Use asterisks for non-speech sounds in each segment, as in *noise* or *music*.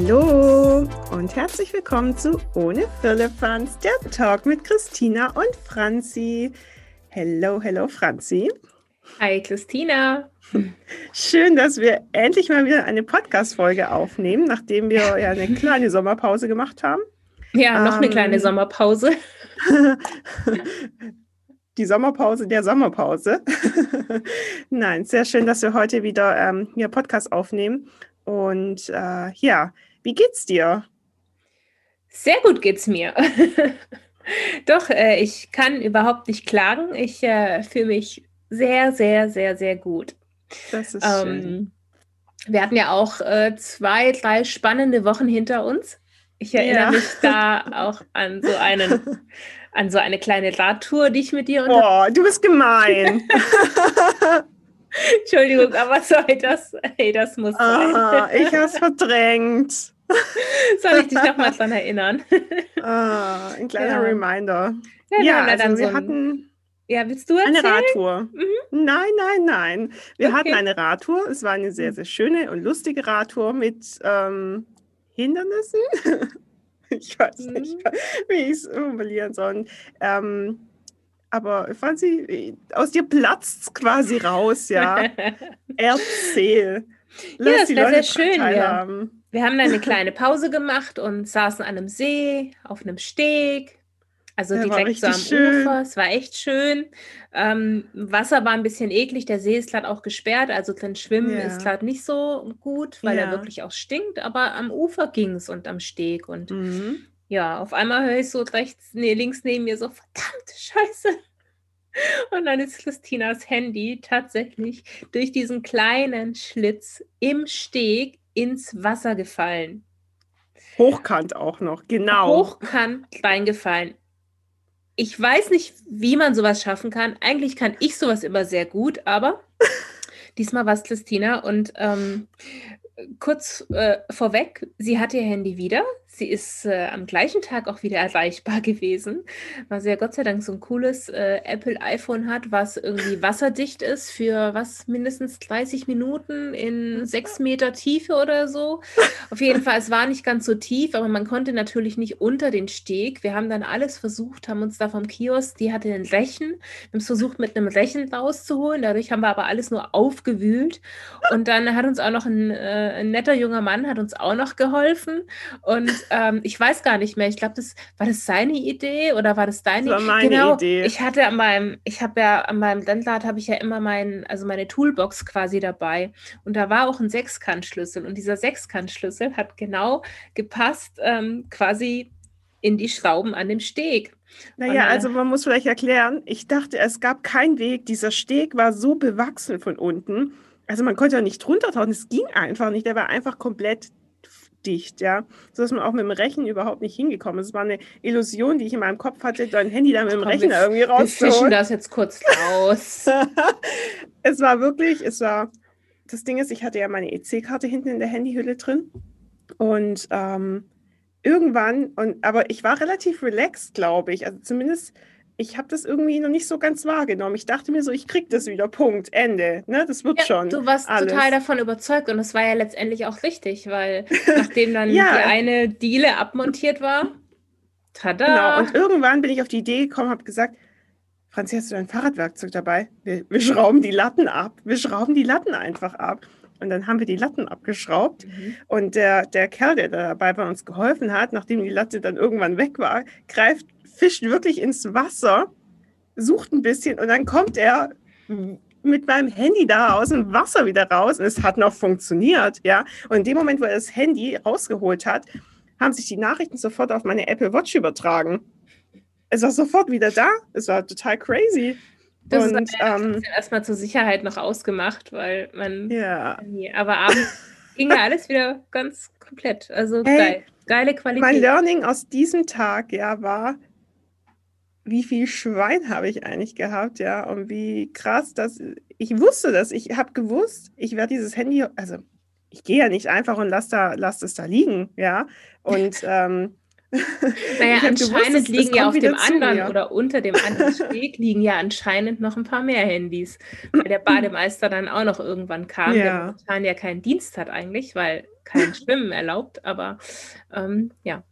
Hallo und herzlich willkommen zu Ohne Firlefanz, der Talk mit Christina und Franzi. Hello, hello Franzi. Hi Christina. Schön, dass wir endlich mal wieder eine Podcast-Folge aufnehmen, nachdem wir ja eine *laughs* kleine Sommerpause gemacht haben. Ja, noch ähm, eine kleine Sommerpause. *laughs* Die Sommerpause der Sommerpause. *laughs* Nein, sehr schön, dass wir heute wieder ähm, hier Podcast aufnehmen. Und äh, ja, wie geht's dir? Sehr gut geht's mir. *laughs* Doch, äh, ich kann überhaupt nicht klagen. Ich äh, fühle mich sehr, sehr, sehr, sehr gut. Das ist ähm, schön. Wir hatten ja auch äh, zwei, drei spannende Wochen hinter uns. Ich erinnere ja. mich da auch an so einen, *laughs* an so eine kleine Radtour, die ich mit dir unter. Oh, du bist gemein. *laughs* Entschuldigung, aber soll das? Hey, das muss Aha, sein. ich habe es verdrängt. *laughs* Soll ich dich noch mal dran erinnern? *laughs* Ah, ein kleiner ja. Reminder. Ja, ja also wir so hatten ja, willst du erzählen? Eine Radtour. Mhm. Nein, nein, nein. Wir okay. hatten eine Radtour. Es war eine sehr, sehr schöne und lustige Radtour mit ähm, Hindernissen. *laughs* ich weiß mhm. nicht, wie ich es formulieren soll. Ähm, aber Franzi, aus dir platzt quasi raus, ja. Erzähl. Lass ja, das war sehr schön. Ja. Wir haben dann eine kleine Pause gemacht und saßen an einem See, auf einem Steg. Also ja, direkt so am schön. Ufer. Es war echt schön. Ähm, Wasser war ein bisschen eklig. Der See ist gerade auch gesperrt. Also drin schwimmen ja. ist gerade nicht so gut, weil ja. er wirklich auch stinkt. Aber am Ufer ging es und am Steg. Und mhm. ja, auf einmal höre ich so rechts, nee, links neben mir so, verdammte Scheiße. Und dann ist Christinas Handy tatsächlich durch diesen kleinen Schlitz im Steg ins Wasser gefallen. Hochkant auch noch, genau. Hochkant reingefallen. Ich weiß nicht, wie man sowas schaffen kann. Eigentlich kann ich sowas immer sehr gut, aber *laughs* diesmal war es Christina und ähm, kurz äh, vorweg, sie hat ihr Handy wieder. Sie ist äh, am gleichen Tag auch wieder erreichbar *laughs* gewesen, weil sie ja Gott sei Dank so ein cooles äh, Apple iPhone hat, was irgendwie wasserdicht ist für was mindestens 30 Minuten in sechs Meter Tiefe oder so. Auf jeden Fall, es war nicht ganz so tief, aber man konnte natürlich nicht unter den Steg. Wir haben dann alles versucht, haben uns da vom Kiosk, die hatte einen Rechen, wir haben es versucht mit einem Rechen rauszuholen. Dadurch haben wir aber alles nur aufgewühlt. Und dann hat uns auch noch ein, äh, ein netter junger Mann hat uns auch noch geholfen und ähm, ich weiß gar nicht mehr. Ich glaube, das war das seine Idee oder war das deine? Das war meine genau, Idee. Ich hatte an meinem, ich habe ja an meinem Landlad habe ich ja immer mein, also meine Toolbox quasi dabei und da war auch ein Sechskantschlüssel und dieser Sechskantschlüssel hat genau gepasst, ähm, quasi in die Schrauben an dem Steg. Naja, also man muss vielleicht erklären, ich dachte, es gab keinen Weg. Dieser Steg war so bewachsen von unten. Also man konnte ja nicht drunter tauchen, es ging einfach nicht. Der war einfach komplett dicht, ja, so dass man auch mit dem Rechen überhaupt nicht hingekommen ist. Es war eine Illusion, die ich in meinem Kopf hatte, dein Handy dann mit dem Komm, Rechner wir, irgendwie rauszuholen. Wir fischen das jetzt kurz raus. *laughs* es war wirklich, es war, das Ding ist, ich hatte ja meine EC-Karte hinten in der Handyhülle drin und ähm, irgendwann, und aber ich war relativ relaxed, glaube ich, also zumindest ich habe das irgendwie noch nicht so ganz wahrgenommen. Ich dachte mir so, ich krieg das wieder. Punkt. Ende. Ne? Das wird ja, schon. Du warst alles. total davon überzeugt und das war ja letztendlich auch richtig, weil *laughs* nachdem dann ja. die eine Diele abmontiert war, tada. Genau. Und irgendwann bin ich auf die Idee gekommen, habe gesagt, Franzi, hast du dein Fahrradwerkzeug dabei? Wir, wir, schrauben die Latten ab. Wir schrauben die Latten einfach ab. Und dann haben wir die Latten abgeschraubt. Mhm. Und der, der Kerl, der dabei bei uns geholfen hat, nachdem die Latte dann irgendwann weg war, greift fischt wirklich ins Wasser, sucht ein bisschen und dann kommt er mit meinem Handy da aus dem Wasser wieder raus und es hat noch funktioniert, ja. Und in dem Moment, wo er das Handy rausgeholt hat, haben sich die Nachrichten sofort auf meine Apple Watch übertragen. Es war sofort wieder da. Es war total crazy. Das und, ist ähm, erstmal zur Sicherheit noch ausgemacht, weil man. Ja. Aber abends *laughs* ging ja alles wieder ganz komplett. Also hey, geil. Geile Qualität. Mein Learning aus diesem Tag ja war, wie viel Schwein habe ich eigentlich gehabt, ja, und wie krass das, ich wusste das, ich habe gewusst, ich werde dieses Handy, also ich gehe ja nicht einfach und lasse da, lass es da liegen, ja, und *laughs* ähm, naja, *laughs* anscheinend gewusst, liegen ja auf dem anderen oder unter dem anderen Steg *laughs* liegen ja anscheinend noch ein paar mehr Handys, weil der Bademeister dann auch noch irgendwann kam, ja. der momentan ja keinen Dienst hat eigentlich, weil kein Schwimmen erlaubt, aber ähm, ja.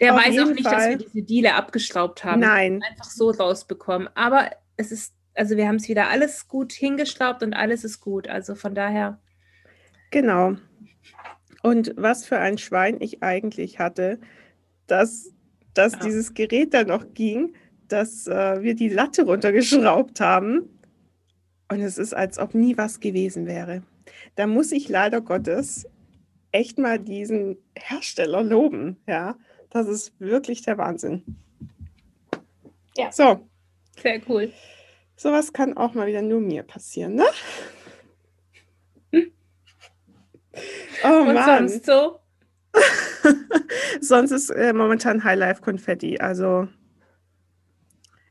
Der Auf weiß auch nicht, dass wir Fall. diese Diele abgeschraubt haben. Nein. Einfach so rausbekommen. Aber es ist, also wir haben es wieder alles gut hingeschraubt und alles ist gut. Also von daher, Genau. Und was für ein Schwein ich eigentlich hatte, dass, dass Ja. dieses Gerät dann noch ging, dass äh, wir die Latte runtergeschraubt haben. Und es ist, als ob nie was gewesen wäre. Da muss ich leider Gottes echt mal diesen Hersteller loben. Ja, das ist wirklich der Wahnsinn. Ja. So, sehr cool. sowas kann auch mal wieder nur mir passieren, ne? Oh und Mann. sonst so? *laughs* Sonst ist äh, momentan Highlife Konfetti. Also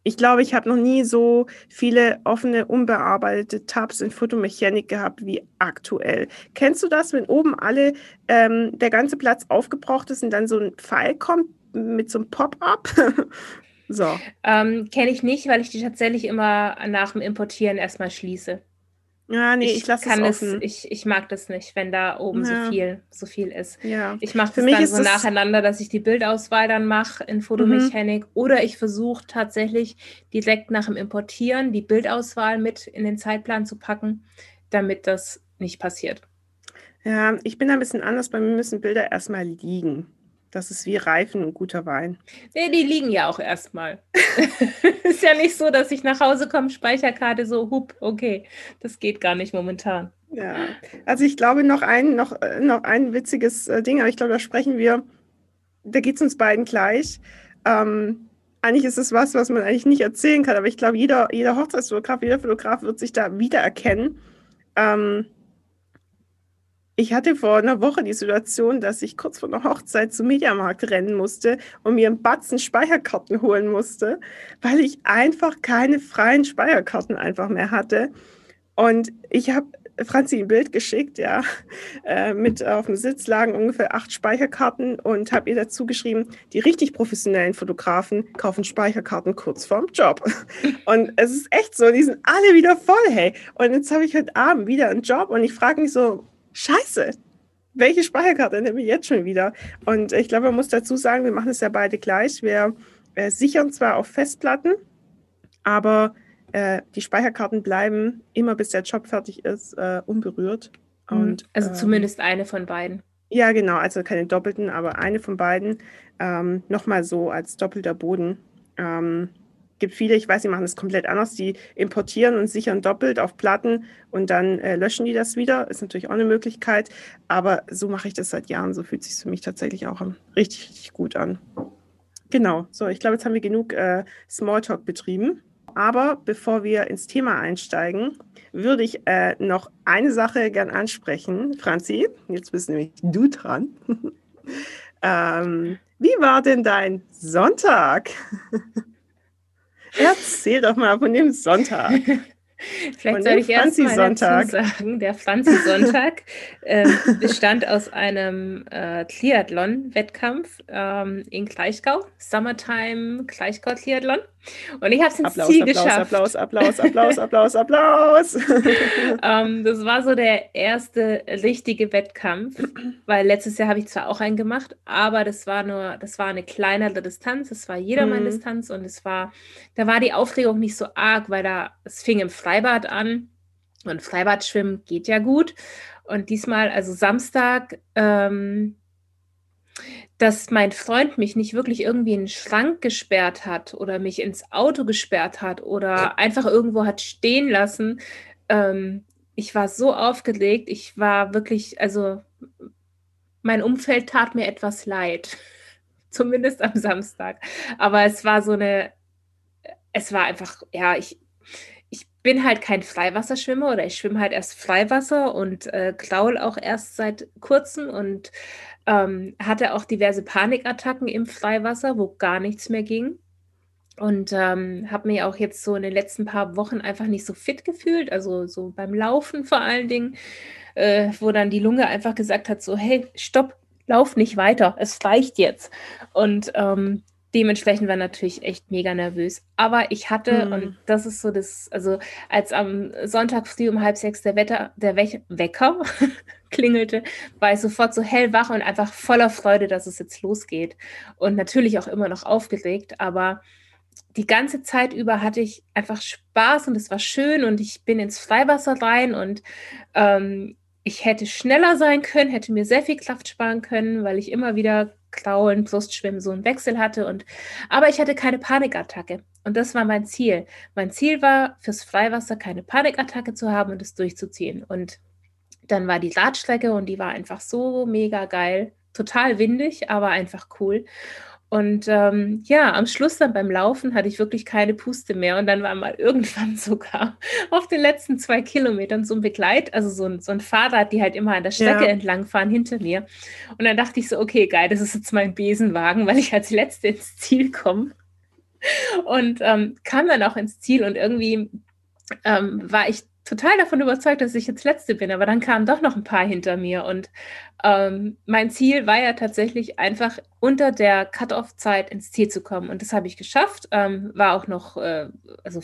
ich glaube, ich habe noch nie so viele offene, unbearbeitete Tabs in Fotomechanik gehabt wie aktuell. Kennst du das, wenn oben alle ähm, der ganze Platz aufgebraucht ist und dann so ein Pfeil kommt mit so einem Pop-up? *laughs* so. Ähm, Kenne ich nicht, weil ich die tatsächlich immer nach dem Importieren erstmal schließe. Ja, nee, ich, lasse es offen. ich, ich mag das nicht, wenn da oben Ja. so viel, so viel ist. ja. Ich mache das mich dann so das- nacheinander, dass ich die Bildauswahl dann mache in Fotomechanik oder ich versuche tatsächlich direkt nach dem Importieren die Bildauswahl mit in den Zeitplan zu packen, damit das nicht passiert. ja, ich bin da ein bisschen anders. Bei mir müssen Bilder erstmal liegen. Das ist wie Reifen und guter Wein. Nee, die liegen ja auch erstmal. *laughs* ist ja nicht so, dass ich nach Hause komme, Speicherkarte so, hup, okay. Das geht gar nicht momentan. Ja, also ich glaube noch ein, noch, äh, noch ein witziges äh, Ding, aber ich glaube, da sprechen wir, da geht es uns beiden gleich. Ähm, eigentlich ist es was, was man eigentlich nicht erzählen kann, aber ich glaube, jeder, jeder Hochzeitsfotograf, jeder Fotograf wird sich da wiedererkennen. Ähm, ich hatte vor einer Woche die Situation, dass ich kurz vor einer Hochzeit zum Mediamarkt rennen musste und mir einen Batzen Speicherkarten holen musste, weil ich einfach keine freien Speicherkarten einfach mehr hatte. Und ich habe Franzi ein Bild geschickt, ja, äh, mit auf dem Sitz lagen ungefähr acht Speicherkarten und habe ihr dazu geschrieben, die richtig professionellen Fotografen kaufen Speicherkarten kurz vorm Job. *laughs* Und es ist echt so, die sind alle wieder voll, hey. Und jetzt habe ich heute Abend wieder einen Job und ich frage mich so, scheiße, welche Speicherkarte nehme ich jetzt schon wieder? Und ich glaube, man muss dazu sagen, wir machen es ja beide gleich. Wir äh, sichern zwar auf Festplatten, aber äh, die Speicherkarten bleiben immer bis der Job fertig ist, äh, unberührt. Und, also ähm, zumindest eine von beiden. Ja, genau, also keine doppelten, aber eine von beiden ähm, nochmal so als doppelter Boden. Ähm, gibt viele, ich weiß, die machen das komplett anders, die importieren und sichern doppelt auf Platten und dann äh, löschen die das wieder. Ist natürlich auch eine Möglichkeit, aber so mache ich das seit Jahren. So fühlt sich für mich tatsächlich auch richtig, richtig gut an. Genau, so, ich glaube, jetzt haben wir genug äh, Smalltalk betrieben. Aber bevor wir ins Thema einsteigen, würde ich äh, noch eine Sache gern ansprechen. Franzi, jetzt bist nämlich du dran. *laughs* ähm, wie war denn dein Sonntag? *laughs* Erzähl doch mal von dem Sonntag. *laughs* Vielleicht soll ich erst mal dazu sagen, der Franzi-Sonntag *laughs* äh, bestand aus einem äh, Triathlon-Wettkampf ähm, in Gleichgau, Summertime Gleichgau-Triathlon. Und ich habe es ins Applaus, Ziel Applaus, geschafft. Applaus, Applaus, Applaus, Applaus, Applaus. *laughs* *laughs* Ähm, das war so der erste richtige Wettkampf, weil letztes Jahr habe ich zwar auch einen gemacht, aber das war nur, das war eine kleinere Distanz, es war Jedermann-Distanz und es war, da war die Aufregung nicht so arg, weil da, es fing im Freibad an und Freibadschwimmen geht ja gut. Und diesmal, also Samstag, ähm, dass mein Freund mich nicht wirklich irgendwie in den Schrank gesperrt hat oder mich ins Auto gesperrt hat oder einfach irgendwo hat stehen lassen. Ähm, ich war so aufgeregt. Ich war wirklich, also mein Umfeld tat mir etwas leid. *laughs* Zumindest am Samstag. Aber es war so eine, es war einfach, ja, ich, ich bin halt kein Freiwasserschwimmer oder ich schwimme halt erst Freiwasser und äh, kraul auch erst seit kurzem und ähm, hatte auch diverse Panikattacken im Freiwasser, wo gar nichts mehr ging. Und ähm, habe mich auch jetzt so in den letzten paar Wochen einfach nicht so fit gefühlt, also so beim Laufen vor allen Dingen, äh, wo dann die Lunge einfach gesagt hat, so, hey, stopp, lauf nicht weiter, es reicht jetzt. Und ähm, dementsprechend war natürlich echt mega nervös. Aber ich hatte, Mhm. und das ist so das, also als am Sonntag früh um halb sechs der, Wetter, der Wech- Wecker *laughs* klingelte, war ich sofort so hellwach und einfach voller Freude, dass es jetzt losgeht. Und natürlich auch immer noch aufgeregt, aber die ganze Zeit über hatte ich einfach Spaß und es war schön und ich bin ins Freiwasser rein und ähm, ich hätte schneller sein können, hätte mir sehr viel Kraft sparen können, weil ich immer wieder Kraulen, Brustschwimmen, so einen Wechsel hatte. Und, aber ich hatte keine Panikattacke. Und das war mein Ziel. Mein Ziel war, fürs Freiwasser keine Panikattacke zu haben und es durchzuziehen. Und dann war die Radstrecke und die war einfach so mega geil. Total windig, aber einfach cool. Und ähm, ja, am Schluss dann beim Laufen hatte ich wirklich keine Puste mehr. Und dann war mal *laughs* irgendwann sogar auf den letzten zwei Kilometern so ein Begleit, also so ein, so ein Fahrrad, die halt immer an der Strecke Ja. entlangfahren hinter mir. Und dann dachte ich so, okay, geil, das ist jetzt mein Besenwagen, weil ich als Letzte ins Ziel komme. Und ähm, kam dann auch ins Ziel und irgendwie ähm, war ich total davon überzeugt, dass ich jetzt Letzte bin, aber dann kamen doch noch ein paar hinter mir. Und ähm, mein Ziel war ja tatsächlich einfach unter der Cut-off-Zeit ins Ziel zu kommen. Und das habe ich geschafft, ähm, war auch noch, äh, also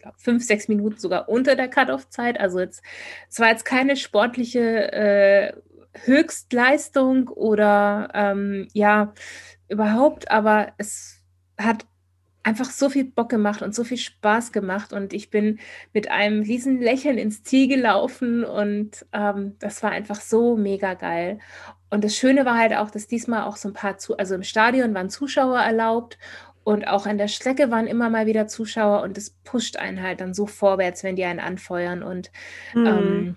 glaub, fünf, sechs Minuten sogar unter der Cut-off-Zeit, also jetzt, es war jetzt keine sportliche äh, Höchstleistung oder ähm, ja, überhaupt, aber es hat einfach so viel Bock gemacht und so viel Spaß gemacht und ich bin mit einem riesen Lächeln ins Ziel gelaufen und ähm, das war einfach so mega geil. Und das Schöne war halt auch, dass diesmal auch so ein paar zu, also im Stadion waren Zuschauer erlaubt und auch an der Strecke waren immer mal wieder Zuschauer und das pusht einen halt dann so vorwärts, wenn die einen anfeuern und Mhm. ähm,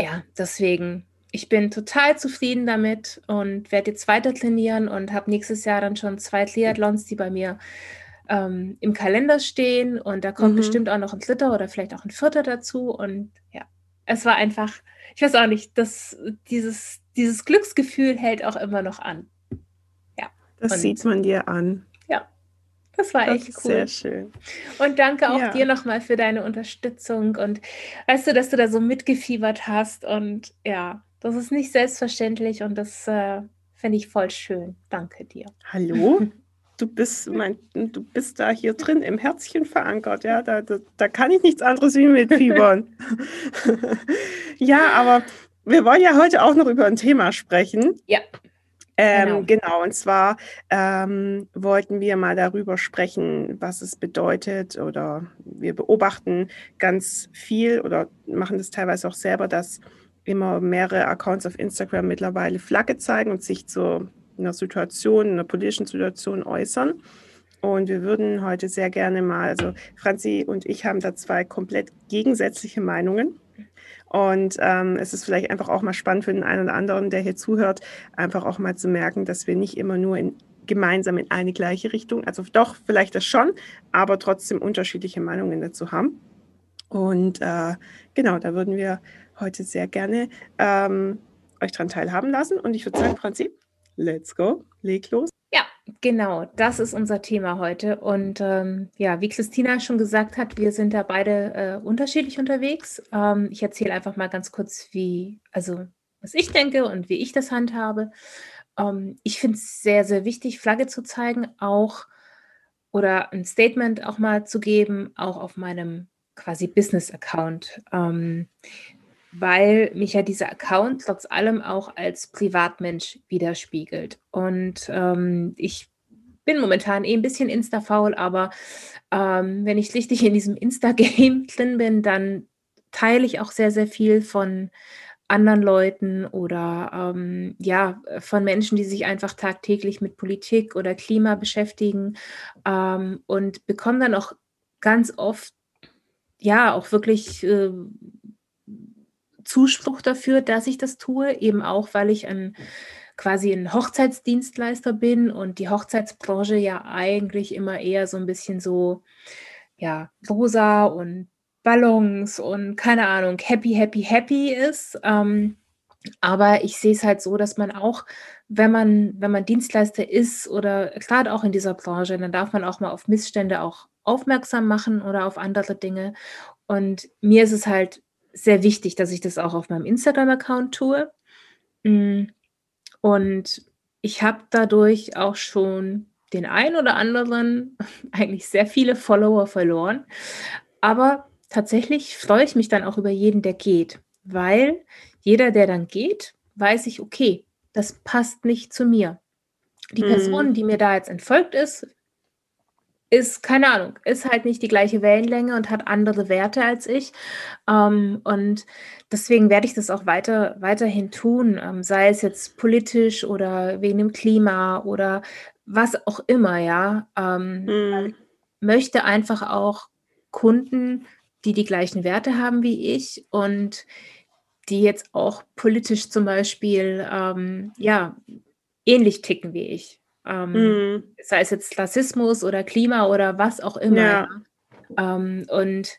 ja, deswegen, ich bin total zufrieden damit und werde jetzt weiter trainieren und habe nächstes Jahr dann schon zwei Triathlons, die bei mir ähm, im Kalender stehen. Und da kommt Mhm. bestimmt auch noch ein dritter oder vielleicht auch ein vierter dazu. Und ja, es war einfach, ich weiß auch nicht, das, dieses, dieses Glücksgefühl hält auch immer noch an. Das und- sieht man dir an. Das war Das echt cool. sehr schön. Und danke auch Ja. dir nochmal für deine Unterstützung und weißt du, dass du da so mitgefiebert hast und ja, das ist nicht selbstverständlich und das äh, finde ich voll schön. Danke dir. Hallo? *laughs* Du bist, mein, du bist da hier drin im Herzchen verankert, ja. Da, da, da kann ich nichts anderes wie mitfiebern. *laughs* ja, aber wir wollen ja heute auch noch über ein Thema sprechen. Ja, Ähm, Genau. genau. und zwar ähm, wollten wir mal darüber sprechen, was es bedeutet oder wir beobachten ganz viel oder machen das teilweise auch selber, dass immer mehrere Accounts auf Instagram mittlerweile Flagge zeigen und sich zu einer Situation, einer politischen Situation äußern. Und wir würden heute sehr gerne mal, also Franzi und ich haben da zwei komplett gegensätzliche Meinungen. Und ähm, es ist vielleicht einfach auch mal spannend für den einen oder anderen, der hier zuhört, einfach auch mal zu merken, dass wir nicht immer nur in, gemeinsam in eine gleiche Richtung, also doch vielleicht das schon, aber trotzdem unterschiedliche Meinungen dazu haben. Und äh, genau, da würden wir heute sehr gerne ähm, euch dran teilhaben lassen. Und ich würde sagen, Franzi, let's go, leg los. Ja, genau, das ist unser Thema heute. Und ähm, ja, wie Christina schon gesagt hat, wir sind da beide äh, unterschiedlich unterwegs. Ähm, ich erzähle einfach mal ganz kurz, wie, also was ich denke und wie ich das handhabe. Ähm, ich finde es sehr, sehr wichtig, Flagge zu zeigen, auch oder ein Statement auch mal zu geben, auch auf meinem quasi Business-Account. Ähm, weil mich ja dieser Account trotz allem auch als Privatmensch widerspiegelt. Und ähm, ich bin momentan eh ein bisschen Insta-faul, aber ähm, wenn ich richtig in diesem Insta-Game *laughs* drin bin, dann teile ich auch sehr, sehr viel von anderen Leuten oder ähm, ja, von Menschen, die sich einfach tagtäglich mit Politik oder Klima beschäftigen ähm, und bekomme dann auch ganz oft, ja, auch wirklich äh, Zuspruch dafür, dass ich das tue, eben auch, weil ich ein quasi ein Hochzeitsdienstleister bin und die Hochzeitsbranche ja eigentlich immer eher so ein bisschen so, ja, rosa und Ballons und keine Ahnung, happy, happy, happy ist. Ähm, aber ich sehe es halt so, dass man auch, wenn man, wenn man Dienstleister ist oder gerade auch in dieser Branche, dann darf man auch mal auf Missstände auch aufmerksam machen oder auf andere Dinge. Und mir ist es halt sehr wichtig, dass ich das auch auf meinem Instagram-Account tue. Mm, Und ich habe dadurch auch schon den einen oder anderen, *laughs* eigentlich sehr viele Follower verloren. Aber tatsächlich freue ich mich dann auch über jeden, der geht, weil jeder, der dann geht, weiß ich, okay, das passt nicht zu mir. Die mhm. Person, die mir da jetzt entfolgt ist, ist, keine Ahnung, ist halt nicht die gleiche Wellenlänge und hat andere Werte als ich. Ähm, und deswegen werde ich das auch weiter, weiterhin tun, ähm, sei es jetzt politisch oder wegen dem Klima oder was auch immer, ja. Ähm, mhm. Möchte einfach auch Kunden, die die gleichen Werte haben wie ich und die jetzt auch politisch zum Beispiel, ähm, ja, ähnlich ticken wie ich. Ähm, mhm. Sei es jetzt Rassismus oder Klima oder was auch immer. Ja. Ähm, und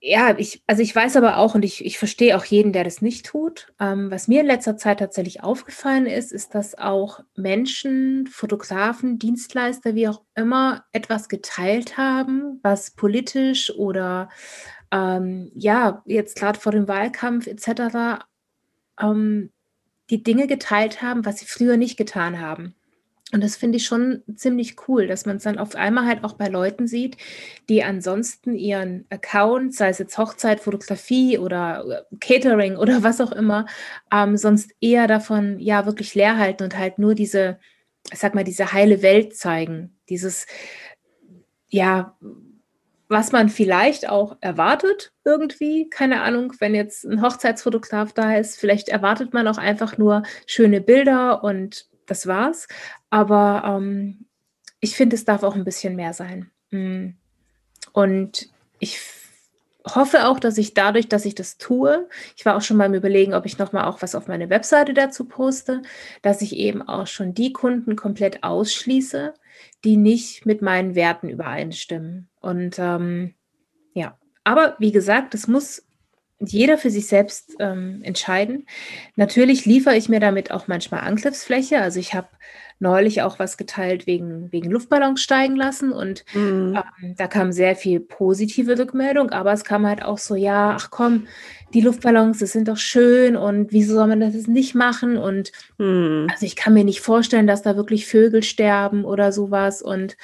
ja, ich, also ich weiß aber auch und ich, ich verstehe auch jeden, der das nicht tut. Ähm, was mir in letzter Zeit tatsächlich aufgefallen ist, ist, dass auch Menschen, Fotografen, Dienstleister, wie auch immer, etwas geteilt haben, was politisch oder ähm, ja, jetzt gerade vor dem Wahlkampf etc. Ähm, die Dinge geteilt haben, was sie früher nicht getan haben. Und das finde ich schon ziemlich cool, dass man es dann auf einmal halt auch bei Leuten sieht, die ansonsten ihren Account, sei es jetzt Hochzeit, Fotografie oder äh, Catering oder *laughs* was auch immer, ähm, sonst eher davon ja wirklich leer halten und halt nur diese, ich sag mal, diese heile Welt zeigen. Dieses, ja, was man vielleicht auch erwartet irgendwie, keine Ahnung, wenn jetzt ein Hochzeitsfotograf da ist, vielleicht erwartet man auch einfach nur schöne Bilder und das war's. Aber ähm, ich finde, es darf auch ein bisschen mehr sein. Mm. Und ich hoffe auch, dass ich dadurch, dass ich das tue, ich war auch schon beim Überlegen, ob ich nochmal auch was auf meine Webseite dazu poste, dass ich eben auch schon die Kunden komplett ausschließe, die nicht mit meinen Werten übereinstimmen. Und ähm, ja, aber wie gesagt, es muss jeder für sich selbst ähm, entscheiden. Natürlich liefere ich mir damit auch manchmal Angriffsfläche. Also ich habe neulich auch was geteilt wegen, wegen Luftballons steigen lassen und mhm. ähm, da kam sehr viel positive Rückmeldung, aber es kam halt auch so, ja, ach komm, die Luftballons, das sind doch schön und wieso soll man das nicht machen? Und mhm. also ich kann mir nicht vorstellen, dass da wirklich Vögel sterben oder sowas und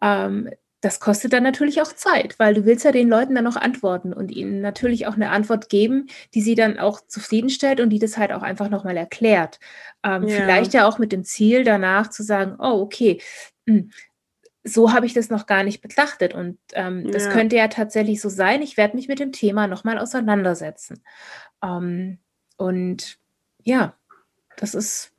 ähm, das kostet dann natürlich auch Zeit, weil du willst ja den Leuten dann auch antworten und ihnen natürlich auch eine Antwort geben, die sie dann auch zufriedenstellt und die das halt auch einfach nochmal erklärt. Ähm, ja. Vielleicht ja auch mit dem Ziel danach zu sagen, oh, okay, hm, so habe ich das noch gar nicht betrachtet und ähm, das ja. könnte ja tatsächlich so sein. Ich werde mich mit dem Thema nochmal auseinandersetzen. Ähm, und ja, das ist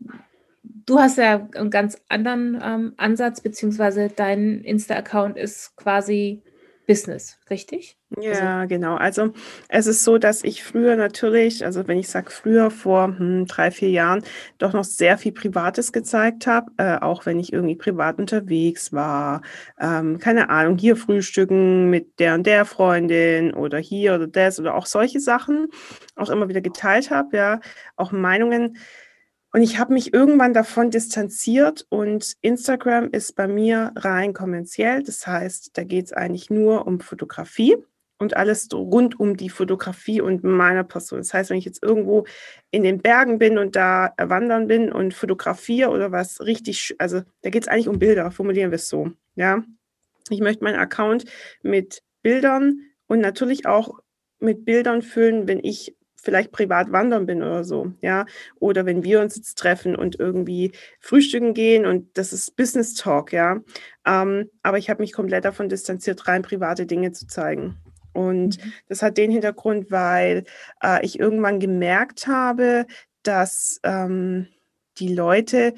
du hast ja einen ganz anderen ähm, Ansatz, beziehungsweise dein Insta-Account ist quasi Business, richtig? Ja, also, genau. Also es ist so, dass ich früher natürlich, also wenn ich sage früher vor hm, drei, vier Jahren, doch noch sehr viel Privates gezeigt habe, äh, auch wenn ich irgendwie privat unterwegs war. Ähm, keine Ahnung, hier frühstücken mit der und der Freundin oder hier oder das oder auch solche Sachen auch immer wieder geteilt habe, ja, auch Meinungen und ich habe mich irgendwann davon distanziert und Instagram ist bei mir rein kommerziell. Das heißt, da geht es eigentlich nur um Fotografie und alles rund um die Fotografie und meiner Person. Das heißt, wenn ich jetzt irgendwo in den Bergen bin und da wandern bin und fotografiere oder was richtig, also da geht es eigentlich um Bilder, formulieren wir es so. Ja, ich möchte meinen Account mit Bildern und natürlich auch mit Bildern füllen, wenn ich vielleicht privat wandern bin oder so, ja, oder wenn wir uns jetzt treffen und irgendwie frühstücken gehen und das ist Business Talk, ja, ähm, aber ich habe mich komplett davon distanziert, rein private Dinge zu zeigen. Und mhm. das hat den Hintergrund, weil äh, ich irgendwann gemerkt habe, dass ähm, die Leute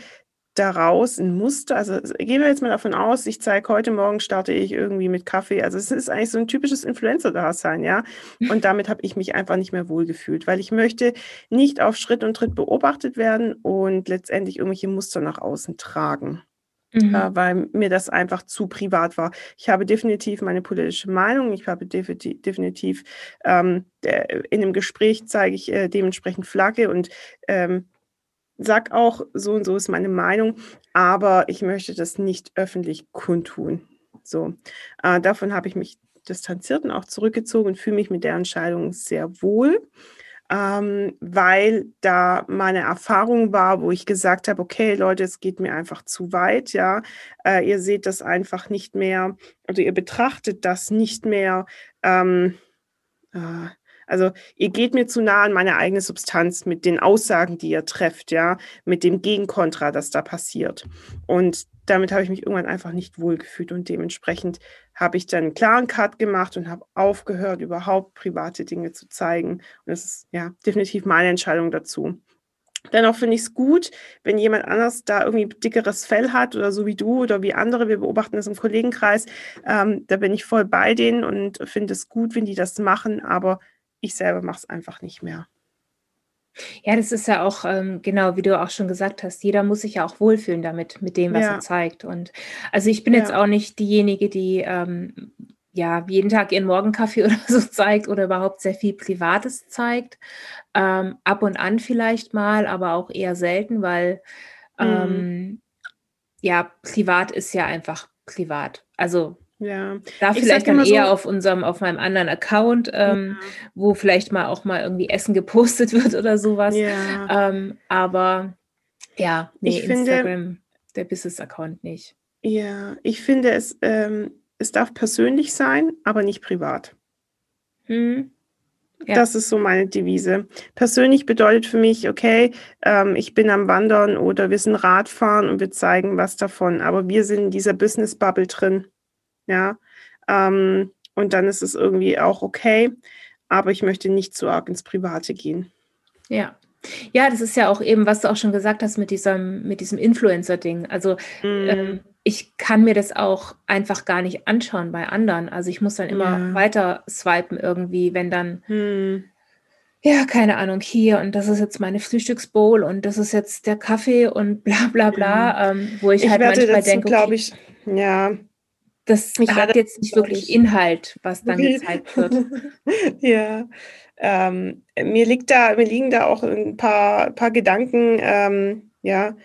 daraus ein Muster, also gehen wir jetzt mal davon aus, ich zeige heute Morgen starte ich irgendwie mit Kaffee. Also es ist eigentlich so ein typisches Influencer-Dasein, ja. Und *laughs* damit habe ich mich einfach nicht mehr wohlgefühlt, weil ich möchte nicht auf Schritt und Tritt beobachtet werden und letztendlich irgendwelche Muster nach außen tragen. Mhm. Äh, weil mir das einfach zu privat war. Ich habe definitiv meine politische Meinung, ich habe definitiv, definitiv ähm, der, in einem Gespräch zeige ich äh, dementsprechend Flagge und ähm, sag auch, so und so ist meine Meinung, aber ich möchte das nicht öffentlich kundtun. So, äh, davon habe ich mich distanziert und auch zurückgezogen und fühle mich mit der Entscheidung sehr wohl. ähm, weil da meine Erfahrung war, wo ich gesagt habe, okay, Leute, es geht mir einfach zu weit, ja. Äh, ihr seht das einfach nicht mehr, also ihr betrachtet das nicht mehr. Ähm, äh, also ihr geht mir zu nah an meine eigene Substanz mit den Aussagen, die ihr trefft, ja, mit dem Gegenkontra, das da passiert. Und damit habe ich mich irgendwann einfach nicht wohlgefühlt und dementsprechend habe ich dann einen klaren Cut gemacht und habe aufgehört, überhaupt private Dinge zu zeigen. Und das ist ja definitiv meine Entscheidung dazu. Dennoch finde ich es gut, wenn jemand anders da irgendwie dickeres Fell hat oder so wie du oder wie andere. Wir beobachten das im Kollegenkreis. Ähm, da bin ich voll bei denen und finde es gut, wenn die das machen, aber ich selber mache es einfach nicht mehr. Ja, das ist ja auch, ähm, genau, wie du auch schon gesagt hast, jeder muss sich ja auch wohlfühlen damit, mit dem, was er zeigt. Und also ich bin jetzt auch nicht diejenige, die ähm, ja jeden Tag ihren Morgenkaffee *laughs* oder so zeigt oder überhaupt sehr viel Privates zeigt. Ähm, ab und an vielleicht mal, aber auch eher selten, weil Mhm. ähm, ja, privat ist ja einfach privat. Also ja, da vielleicht dann eher so, auf unserem, auf meinem anderen Account, ähm, ja. wo vielleicht mal auch mal irgendwie Essen gepostet *laughs* wird oder sowas. Ja. Ähm, aber ja, nee, ich Instagram, finde, der Business-Account nicht. Ja, ich finde es, ähm, es darf persönlich sein, aber nicht privat. Hm. Ja. Das ist so meine Devise. Persönlich bedeutet für mich, okay, ähm, ich bin am Wandern oder wir sind Radfahren und wir zeigen was davon, aber wir sind in dieser Business-Bubble drin ja. Ähm, und dann ist es irgendwie auch okay, aber ich möchte nicht zu arg ins Private gehen. Ja. Ja, das ist ja auch eben, was du auch schon gesagt hast mit diesem, mit diesem Influencer-Ding. Also mm. ähm, ich kann mir das auch einfach gar nicht anschauen bei anderen. Also ich muss dann immer ja. weiter swipen irgendwie, wenn dann, mm. ja, keine Ahnung, hier und das ist jetzt meine Frühstücksbowl und das ist jetzt der Kaffee und bla bla bla, ja. ähm, wo ich, ich halt manchmal denke, okay, glaube ich, ja, das ich hat jetzt nicht wirklich Inhalt, was dann *laughs* gezeigt wird. *laughs* ja, ähm, mir liegt da, mir liegen da auch ein paar, paar Gedanken, ähm, ja,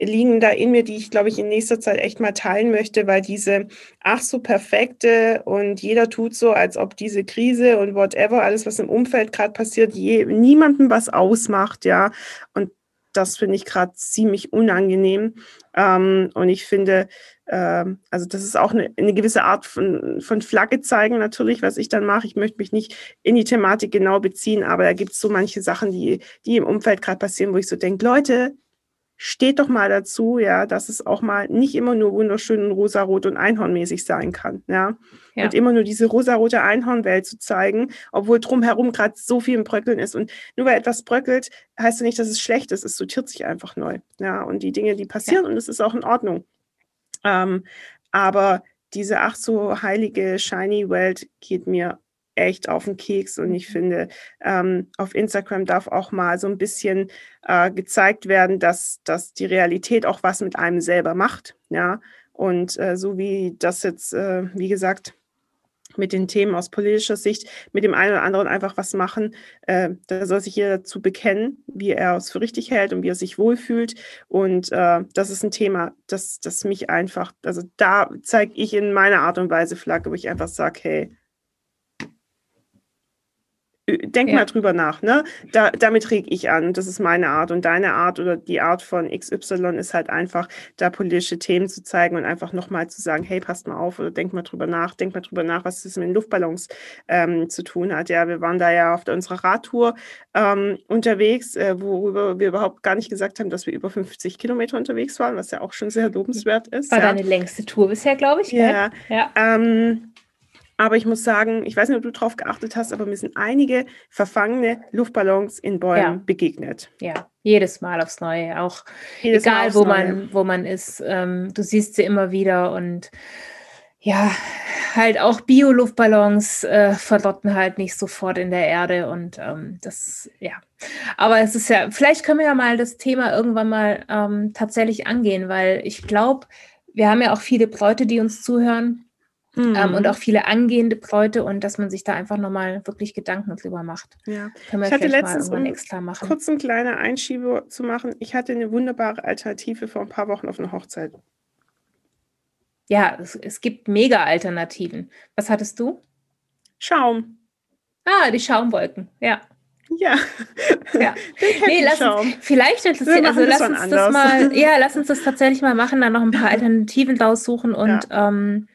liegen da in mir, die ich, glaube ich, in nächster Zeit echt mal teilen möchte, weil diese ach so perfekte und jeder tut so, als ob diese Krise und whatever, alles, was im Umfeld gerade passiert, je, niemandem was ausmacht, ja. Und das finde ich gerade ziemlich unangenehm. Ähm, und ich finde, ähm, also das ist auch eine, eine, gewisse Art von, von Flagge zeigen natürlich, was ich dann mache. Ich möchte mich nicht in die Thematik genau beziehen, aber da gibt es so manche Sachen, die, die im Umfeld gerade passieren, wo ich so denke, Leute, steht doch mal dazu, ja, dass es auch mal nicht immer nur wunderschön und rosarot und einhornmäßig sein kann, ja? ja. Und immer nur diese rosarote Einhornwelt zu zeigen, obwohl drumherum gerade so viel im Bröckeln ist. Und nur weil etwas bröckelt, heißt ja nicht, dass es schlecht ist. Es sortiert sich einfach neu, ja. Und die Dinge, die passieren, ja. und es ist auch in Ordnung. Ähm, aber diese ach so heilige, shiny Welt geht mir echt auf den Keks und ich mhm. finde, ähm, auf Instagram darf auch mal so ein bisschen äh, gezeigt werden, dass, dass die Realität auch was mit einem selber macht. Ja, und äh, so wie das jetzt, äh, wie gesagt, mit den Themen aus politischer Sicht mit dem einen oder anderen einfach was machen. Äh, da soll sich jeder dazu bekennen, wie er es für richtig hält und wie er sich wohlfühlt. Und äh, das ist ein Thema, das, das mich einfach, also da zeige ich in meiner Art und Weise Flagge, wo ich einfach sage, hey, denk ja. mal drüber nach, ne? Da, damit reg ich an. Das ist meine Art. Und deine Art oder die Art von XY ist halt einfach, da politische Themen zu zeigen und einfach nochmal zu sagen, hey, passt mal auf oder denk mal drüber nach, denk mal drüber nach, was das mit den Luftballons ähm, zu tun hat. Ja, wir waren da ja auf unserer Radtour ähm, unterwegs, äh, worüber wir überhaupt gar nicht gesagt haben, dass wir über 50 Kilometer unterwegs waren, was ja auch schon sehr lobenswert ist. War ja. deine längste Tour bisher, glaube ich. Ja. ja. Ähm, aber ich muss sagen, ich weiß nicht, ob du darauf geachtet hast, aber mir sind einige verfangene Luftballons in Bäumen ja. begegnet. Ja, jedes Mal aufs Neue. Auch jedes egal, wo Neue. man, wo man ist. Ähm, du siehst sie immer wieder und ja, halt auch Bio-Luftballons äh, verrotten halt nicht sofort in der Erde und ähm, das, ja. Aber es ist ja, vielleicht können wir ja mal das Thema irgendwann mal ähm, tatsächlich angehen, weil ich glaube, wir haben ja auch viele Bräute, die uns zuhören Mhm. Ähm, und mhm. auch viele angehende Bräute und dass man sich da einfach nochmal wirklich Gedanken drüber macht. Ja. Können wir ich hatte letztens, um extra machen. kurz eine kleine Einschiebe zu machen, ich hatte eine wunderbare Alternative vor ein paar Wochen auf einer Hochzeit. Ja, es, es gibt mega Alternativen. Was hattest du? Schaum. Ah, die Schaumwolken, ja. Ja. ja. *laughs* Nee, lass uns, vielleicht interessiert, also lass uns anders. das mal, *laughs* ja, lass uns das tatsächlich mal machen, dann noch ein paar *laughs* Alternativen raussuchen und ja, ähm,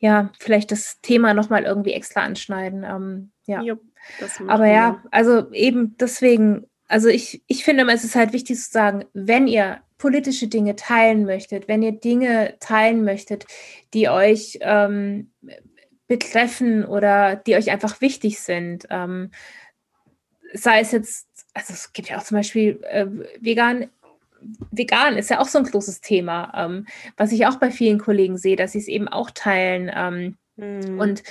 ja vielleicht das Thema nochmal irgendwie extra anschneiden. Ähm, ja. Jupp, Aber ja, also eben deswegen, also ich, ich finde immer, es ist halt wichtig zu sagen, wenn ihr politische Dinge teilen möchtet, wenn ihr Dinge teilen möchtet, die euch ähm, betreffen oder die euch einfach wichtig sind, ähm, sei es jetzt, also es gibt ja auch zum Beispiel äh, vegan, vegan ist ja auch so ein großes Thema, ähm, was ich auch bei vielen Kollegen sehe, dass sie es eben auch teilen. Ähm, mhm. Und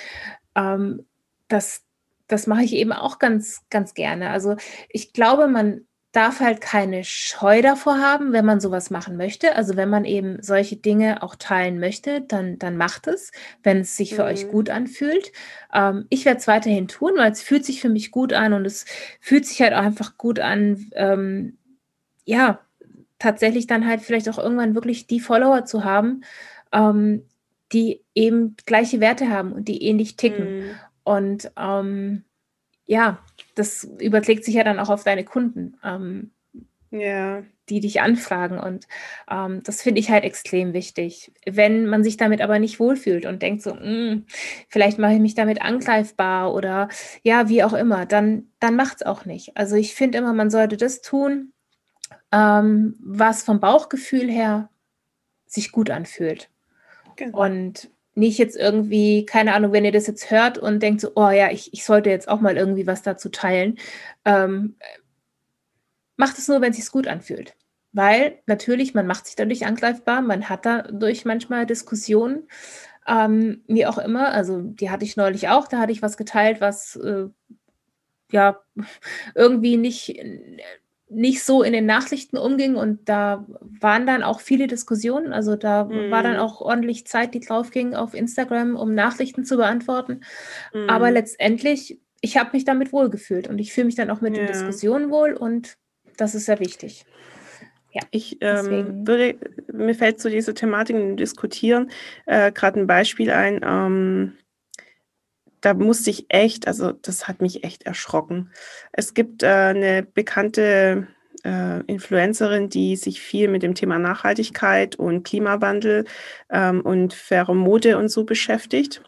ähm, das, das mache ich eben auch ganz, ganz gerne. Also ich glaube, man darf halt keine Scheu davor haben, wenn man sowas machen möchte. Also wenn man eben solche Dinge auch teilen möchte, dann, dann macht es, wenn es sich für mhm. euch gut anfühlt. Ähm, ich werde es weiterhin tun, weil es fühlt sich für mich gut an und es fühlt sich halt auch einfach gut an, ähm, ja, tatsächlich dann halt vielleicht auch irgendwann wirklich die Follower zu haben, ähm, die eben gleiche Werte haben und die ähnlich ticken. Mhm. Und ähm, ja, das überträgt sich ja dann auch auf deine Kunden, ähm, ja. die dich anfragen. Und ähm, das finde ich halt extrem wichtig. Wenn man sich damit aber nicht wohlfühlt und denkt so, hm, vielleicht mache ich mich damit angreifbar oder ja, wie auch immer, dann, dann macht es auch nicht. Also ich finde immer, man sollte das tun, ähm, was vom Bauchgefühl her sich gut anfühlt. Genau. Und nicht jetzt irgendwie, keine Ahnung, wenn ihr das jetzt hört und denkt so, oh ja, ich, ich sollte jetzt auch mal irgendwie was dazu teilen. Ähm, macht es nur, wenn es sich gut anfühlt. Weil natürlich, man macht sich dadurch angreifbar, man hat dadurch manchmal Diskussionen, ähm, wie auch immer. Also die hatte ich neulich auch, da hatte ich was geteilt, was äh, ja *laughs* irgendwie nicht nicht so in den Nachrichten umging und da waren dann auch viele Diskussionen. Also da mm. war dann mhm. auch ordentlich Zeit, die drauf ging auf Instagram, um Nachrichten zu beantworten. Mm. Aber letztendlich, ich habe mich damit wohlgefühlt und ich fühle mich dann auch mit ja. den Diskussionen wohl und das ist sehr wichtig. Ja, ich ähm, würde, mir fällt so diese Thematiken diskutieren, äh, gerade ein Beispiel ein. Ähm, da musste ich echt, also das hat mich echt erschrocken. Es gibt äh, eine bekannte äh, Influencerin, die sich viel mit dem Thema Nachhaltigkeit und Klimawandel ähm, und faire Mode und so beschäftigt.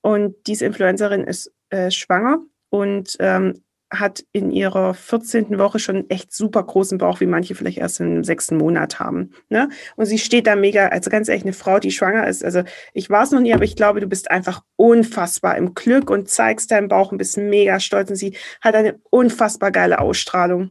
Und diese Influencerin ist äh, schwanger und ähm, hat in ihrer 14. Woche schon echt super großen Bauch, wie manche vielleicht erst im sechsten Monat haben. Ne? Und sie steht da mega, also ganz ehrlich, eine Frau, die schwanger ist. Also ich war es noch nie, aber ich glaube, du bist einfach unfassbar im Glück und zeigst deinen Bauch und bist mega stolz. Und sie hat eine unfassbar geile Ausstrahlung.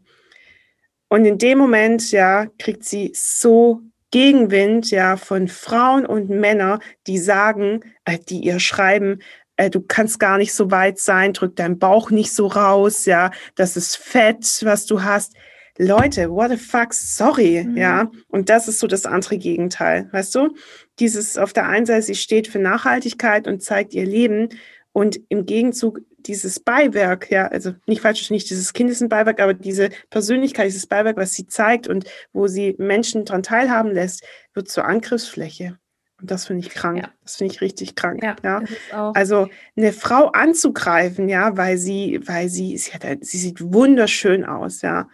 Und in dem Moment, ja, kriegt sie so Gegenwind, ja, von Frauen und Männern, die sagen, äh, die ihr schreiben, äh, du kannst gar nicht so weit sein, drück deinen Bauch nicht so raus, ja, das ist Fett, was du hast. Leute, what the fuck, sorry, mhm. ja. Und das ist so das andere Gegenteil, weißt du? Dieses auf der einen Seite, sie steht für Nachhaltigkeit und zeigt ihr Leben und im Gegenzug dieses Beiwerk, ja, also nicht falsch, nicht dieses Kind ist ein Beiwerk, aber diese Persönlichkeit, dieses Beiwerk, was sie zeigt und wo sie Menschen daran teilhaben lässt, wird zur Angriffsfläche. Und das finde ich krank. Ja. Das finde ich richtig krank. Ja, ja. Also eine Frau anzugreifen, ja, weil sie, weil sie, sie, hat, sie sieht wunderschön aus, ja.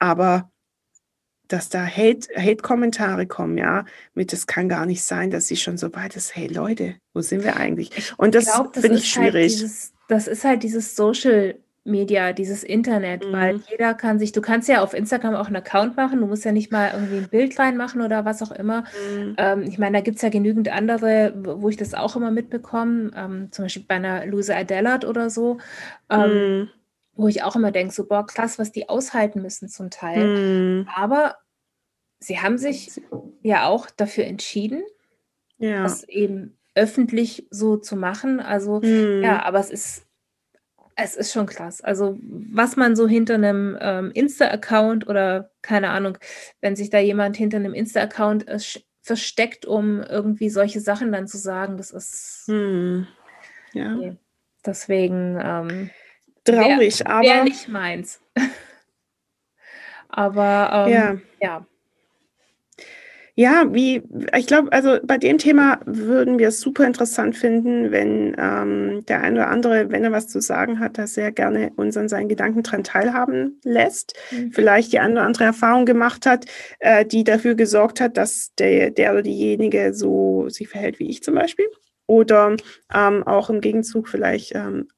Aber dass da Hate-Kommentare Hate kommen, ja, mit es kann gar nicht sein, dass sie schon so weit ist. Hey Leute, wo sind wir eigentlich? Und das finde ich halt schwierig. Halt dieses, das ist halt dieses Social Media, dieses Internet, mhm. weil jeder kann sich, du kannst ja auf Instagram auch einen Account machen, du musst ja nicht mal irgendwie ein Bild reinmachen oder was auch immer. Mhm. Ähm, ich meine, da gibt es ja genügend andere, wo ich das auch immer mitbekomme, ähm, zum Beispiel bei einer Luisa Adellert oder so, ähm, mhm. wo ich auch immer denke, so, boah, krass, was die aushalten müssen zum Teil. Mhm. Aber sie haben sich ja auch dafür entschieden, ja. das eben öffentlich so zu machen. Also mhm. ja, aber es ist es ist schon krass. Also, was man so hinter einem ähm, Insta-Account oder keine Ahnung, wenn sich da jemand hinter einem Insta-Account äh, versteckt, um irgendwie solche Sachen dann zu sagen, das ist. Hm. Ja. Okay. Deswegen. Ähm, Traurig, wär, aber. Wäre nicht meins. *laughs* aber ähm, ja. ja. Ja, wie, ich glaube, also bei dem Thema würden wir es super interessant finden, wenn ähm, der eine oder andere, wenn er was zu sagen hat, das sehr gerne uns an seinen Gedanken dran teilhaben lässt. Mhm. Vielleicht die eine oder andere Erfahrung gemacht hat, äh, die dafür gesorgt hat, dass der, der oder diejenige so sich verhält wie ich zum Beispiel. Oder ähm, auch im Gegenzug vielleicht ähm,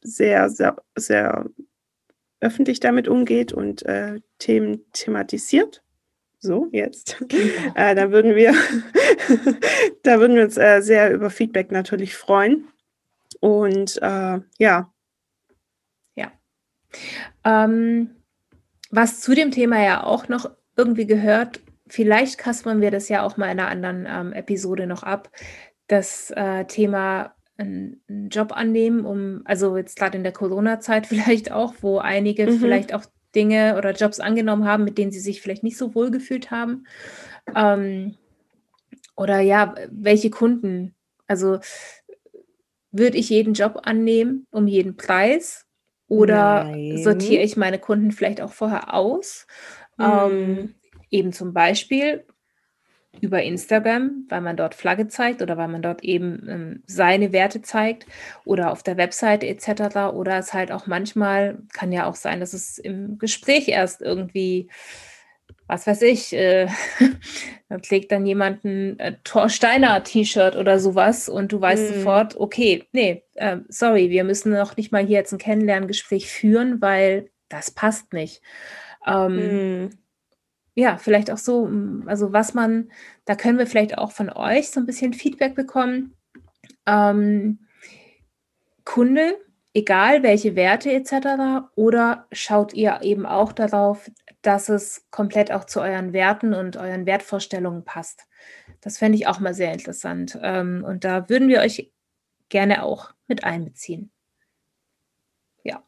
sehr, sehr, sehr öffentlich damit umgeht und äh, Themen thematisiert so jetzt, *laughs* äh, da würden wir, *laughs* da würden wir uns äh, sehr über Feedback natürlich freuen. Und äh, ja. Ja. Ähm, was zu dem Thema ja auch noch irgendwie gehört, vielleicht kaspern wir das ja auch mal in einer anderen ähm, Episode noch ab, das äh, Thema einen Job annehmen, um, also jetzt gerade in der Corona-Zeit *laughs* vielleicht auch, wo einige mhm. vielleicht auch Dinge oder Jobs angenommen haben, mit denen sie sich vielleicht nicht so wohl gefühlt haben. Ähm, oder ja, welche Kunden? Also würde ich jeden Job annehmen um jeden Preis? Oder Nein. sortiere ich meine Kunden vielleicht auch vorher aus? Mhm. Ähm, eben zum Beispiel, über Instagram, weil man dort Flagge zeigt oder weil man dort eben ähm, seine Werte zeigt oder auf der Webseite etc. Oder es halt auch manchmal kann ja auch sein, dass es im Gespräch erst irgendwie, was weiß ich, äh, *laughs* da trägt dann jemand ein äh, Thorsteiner T-Shirt oder sowas und du weißt mm. sofort, okay, nee, äh, sorry, wir müssen noch nicht mal hier jetzt ein Kennenlerngespräch führen, weil das passt nicht. Ähm, mm ja, vielleicht auch so, mm, also was man, da können wir vielleicht auch von euch so ein bisschen Feedback bekommen. Ähm, Kunde, egal welche Werte etc., oder schaut ihr eben auch darauf, dass es komplett auch zu euren Werten und euren Wertvorstellungen passt? Das fände ich auch mal sehr interessant. Ähm, und da würden wir euch gerne auch mit einbeziehen. Ja.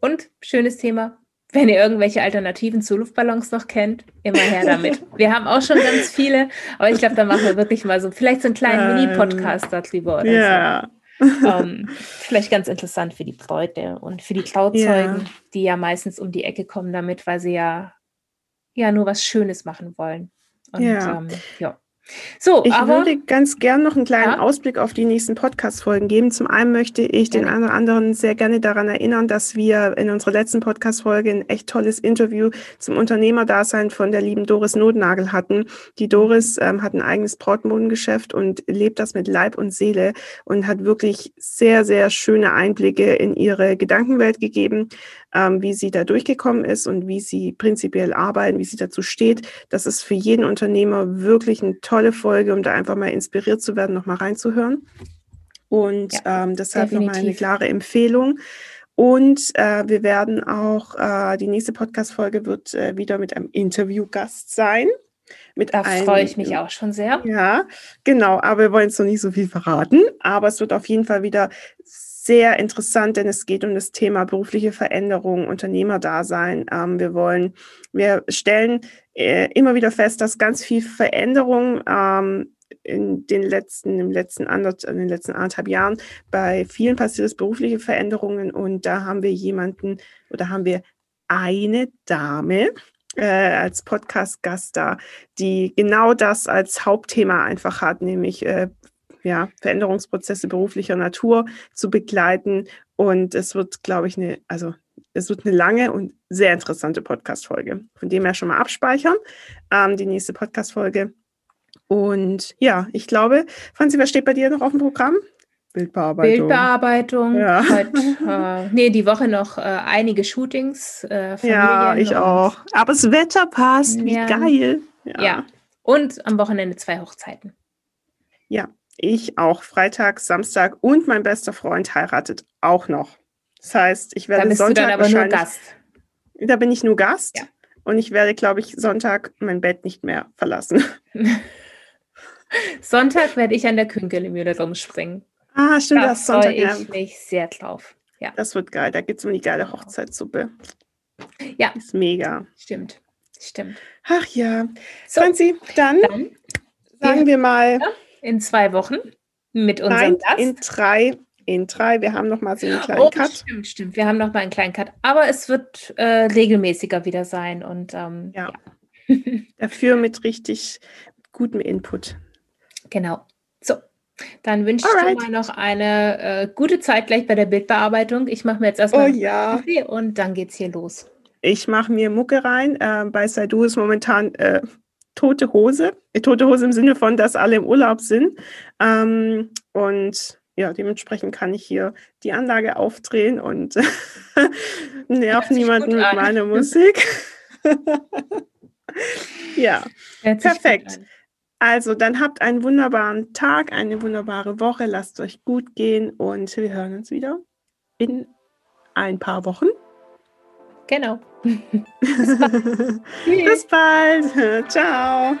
Und schönes Thema, wenn ihr irgendwelche Alternativen zu Luftballons noch kennt, immer her damit. *laughs* Wir haben auch schon ganz viele, aber ich glaube, da machen wir wirklich mal so, vielleicht so einen kleinen Mini-Podcast darüber oder ja. so. ähm, vielleicht ganz interessant für die Leute und für die Trauzeugen, ja. die ja meistens um die Ecke kommen damit, weil sie ja, ja nur was Schönes machen wollen. Und ja. Ähm, ja. So, ich aber, würde ganz gern noch einen kleinen ja? Ausblick auf die nächsten Podcast-Folgen geben. Zum einen möchte ich den einen oder anderen sehr gerne daran erinnern, dass wir in unserer letzten Podcast-Folge ein echt tolles Interview zum Unternehmerdasein von der lieben Doris Notnagel hatten. Die Doris ähm, hat ein eigenes Brautmodengeschäft und lebt das mit Leib und Seele und hat wirklich sehr, sehr schöne Einblicke in ihre Gedankenwelt gegeben ähm, wie sie da durchgekommen ist und wie sie prinzipiell arbeiten, wie sie dazu steht. Das ist für jeden Unternehmer wirklich eine tolle Folge, um da einfach mal inspiriert zu werden, nochmal reinzuhören. Und ja, ähm, deshalb nochmal eine klare Empfehlung. Und äh, wir werden auch, äh, die nächste Podcast-Folge wird äh, wieder mit einem Interviewgast sein. Mit da freue ich mich auch schon sehr. Ja, genau, aber wir wollen es noch nicht so viel verraten. Aber es wird auf jeden Fall wieder sehr interessant, denn es geht um das Thema berufliche Veränderung, Unternehmerdasein. Ähm, wir wollen, wir stellen äh, immer wieder fest, dass ganz viel Veränderung ähm, in den letzten, im letzten in den letzten anderthalb Jahren bei vielen passiert ist berufliche Veränderungen und da haben wir jemanden oder haben wir eine Dame, äh, als Podcast-Gast da, die genau das als Hauptthema einfach hat, nämlich äh, ja, Veränderungsprozesse beruflicher Natur zu begleiten. Und es wird, glaube ich, eine, also es wird eine lange und sehr interessante Podcast-Folge. Von dem her schon mal abspeichern, ähm, die nächste Podcast-Folge. Und ja, ich glaube, Franzi, was steht bei dir noch auf dem Programm? Bildbearbeitung. Bildbearbeitung. Ja. Heute, äh, nee, die Woche noch äh, einige Shootings. Äh, ja, ich auch. Aber das Wetter passt, wie geil. Ja. ja. Und am Wochenende zwei Hochzeiten. Ja, ich auch Freitag, Samstag und mein bester Freund heiratet auch noch. Das heißt, ich werde da bist Sonntag du dann aber nur Gast. Da bin ich nur Gast ja. und ich werde, glaube ich, Sonntag mein Bett nicht mehr verlassen. *laughs* Sonntag werde ich an der Künkelemühle rumspringen. Ah, stimmt, da das Sonntag. Da freue ich mich sehr drauf. Ja. Das wird geil. Da gibt es um die geile Hochzeitssuppe. Ja. Ist mega. Stimmt. Stimmt. Ach ja. So, Franzi, dann, dann sagen wir mal. Ja in zwei Wochen mit unserem Nein, Gast. in drei. In drei. Wir haben noch mal so einen kleinen oh, Cut. Stimmt, stimmt. Wir haben noch mal einen kleinen Cut. Aber es wird äh, regelmäßiger wieder sein. Und ähm, ja. ja. *laughs* Dafür mit richtig gutem Input. Genau. So, dann wünsche ich Alright. dir mal noch eine äh, gute Zeit gleich bei der Bildbearbeitung. Ich mache mir jetzt erstmal oh, ja. Kaffee und dann geht's hier los. Ich mache mir Mucke rein. Äh, bei Saidu ist momentan äh, tote Hose. Tote Hose im Sinne von, dass alle im Urlaub sind. Ähm, und ja, dementsprechend kann ich hier die Anlage aufdrehen und *laughs* nerv niemanden mit meiner *laughs* Musik. *laughs* ja, perfekt. Also, dann habt einen wunderbaren Tag, eine wunderbare Woche. Lasst euch gut gehen und wir hören uns wieder in ein paar Wochen. Genau. *laughs* Bis bald. Ciao.